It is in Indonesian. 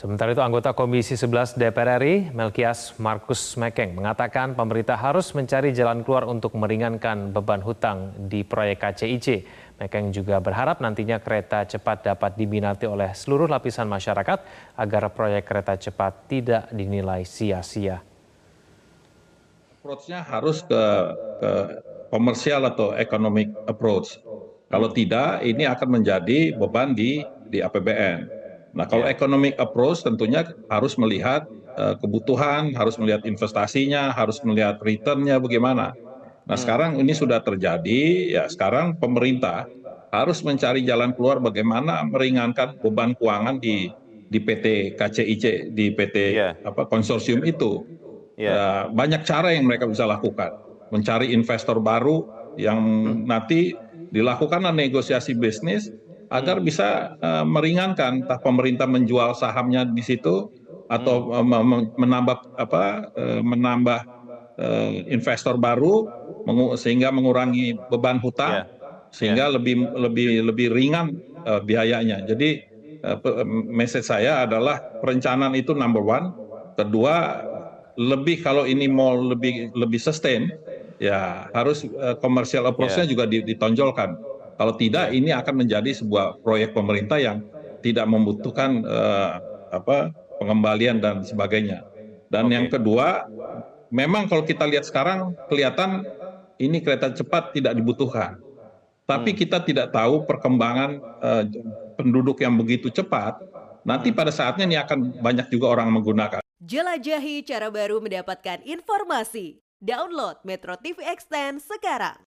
Sementara itu anggota Komisi 11 DPR RI, Melkias Markus Mekeng, mengatakan pemerintah harus mencari jalan keluar untuk meringankan beban hutang di proyek KCIC. Mekeng juga berharap nantinya kereta cepat dapat diminati oleh seluruh lapisan masyarakat agar proyek kereta cepat tidak dinilai sia-sia. Approach-nya harus ke, ke komersial atau economic approach. Kalau tidak, ini akan menjadi beban di, di APBN. Nah, kalau economic approach tentunya harus melihat uh, kebutuhan, harus melihat investasinya, harus melihat return-nya bagaimana. Nah, sekarang ini sudah terjadi, ya sekarang pemerintah harus mencari jalan keluar bagaimana meringankan beban keuangan di di PT KCIC, di PT Yeah. apa konsorsium itu. Yeah. Ya, banyak cara yang mereka bisa lakukan. Mencari investor baru yang nanti dilakukanlah negosiasi bisnis agar bisa uh, meringankan entah pemerintah menjual sahamnya di situ atau uh, me- me- menambah apa uh, menambah uh, investor baru mengu- sehingga mengurangi beban hutang Yeah. sehingga lebih lebih lebih ringan uh, biayanya. Jadi uh, message saya adalah perencanaan itu number one. Kedua lebih kalau ini mau lebih lebih sustain ya harus uh, commercial approach-nya juga di- ditonjolkan. Kalau tidak ini akan menjadi sebuah proyek pemerintah yang tidak membutuhkan eh, apa pengembalian dan sebagainya. Dan Oke. yang kedua, memang kalau kita lihat sekarang kelihatan ini kereta cepat tidak dibutuhkan. Tapi kita tidak tahu perkembangan eh, penduduk yang begitu cepat. Nanti pada saatnya ini akan banyak juga orang menggunakan. Jelajahi cara baru mendapatkan informasi. Download Metro TV Extend sekarang.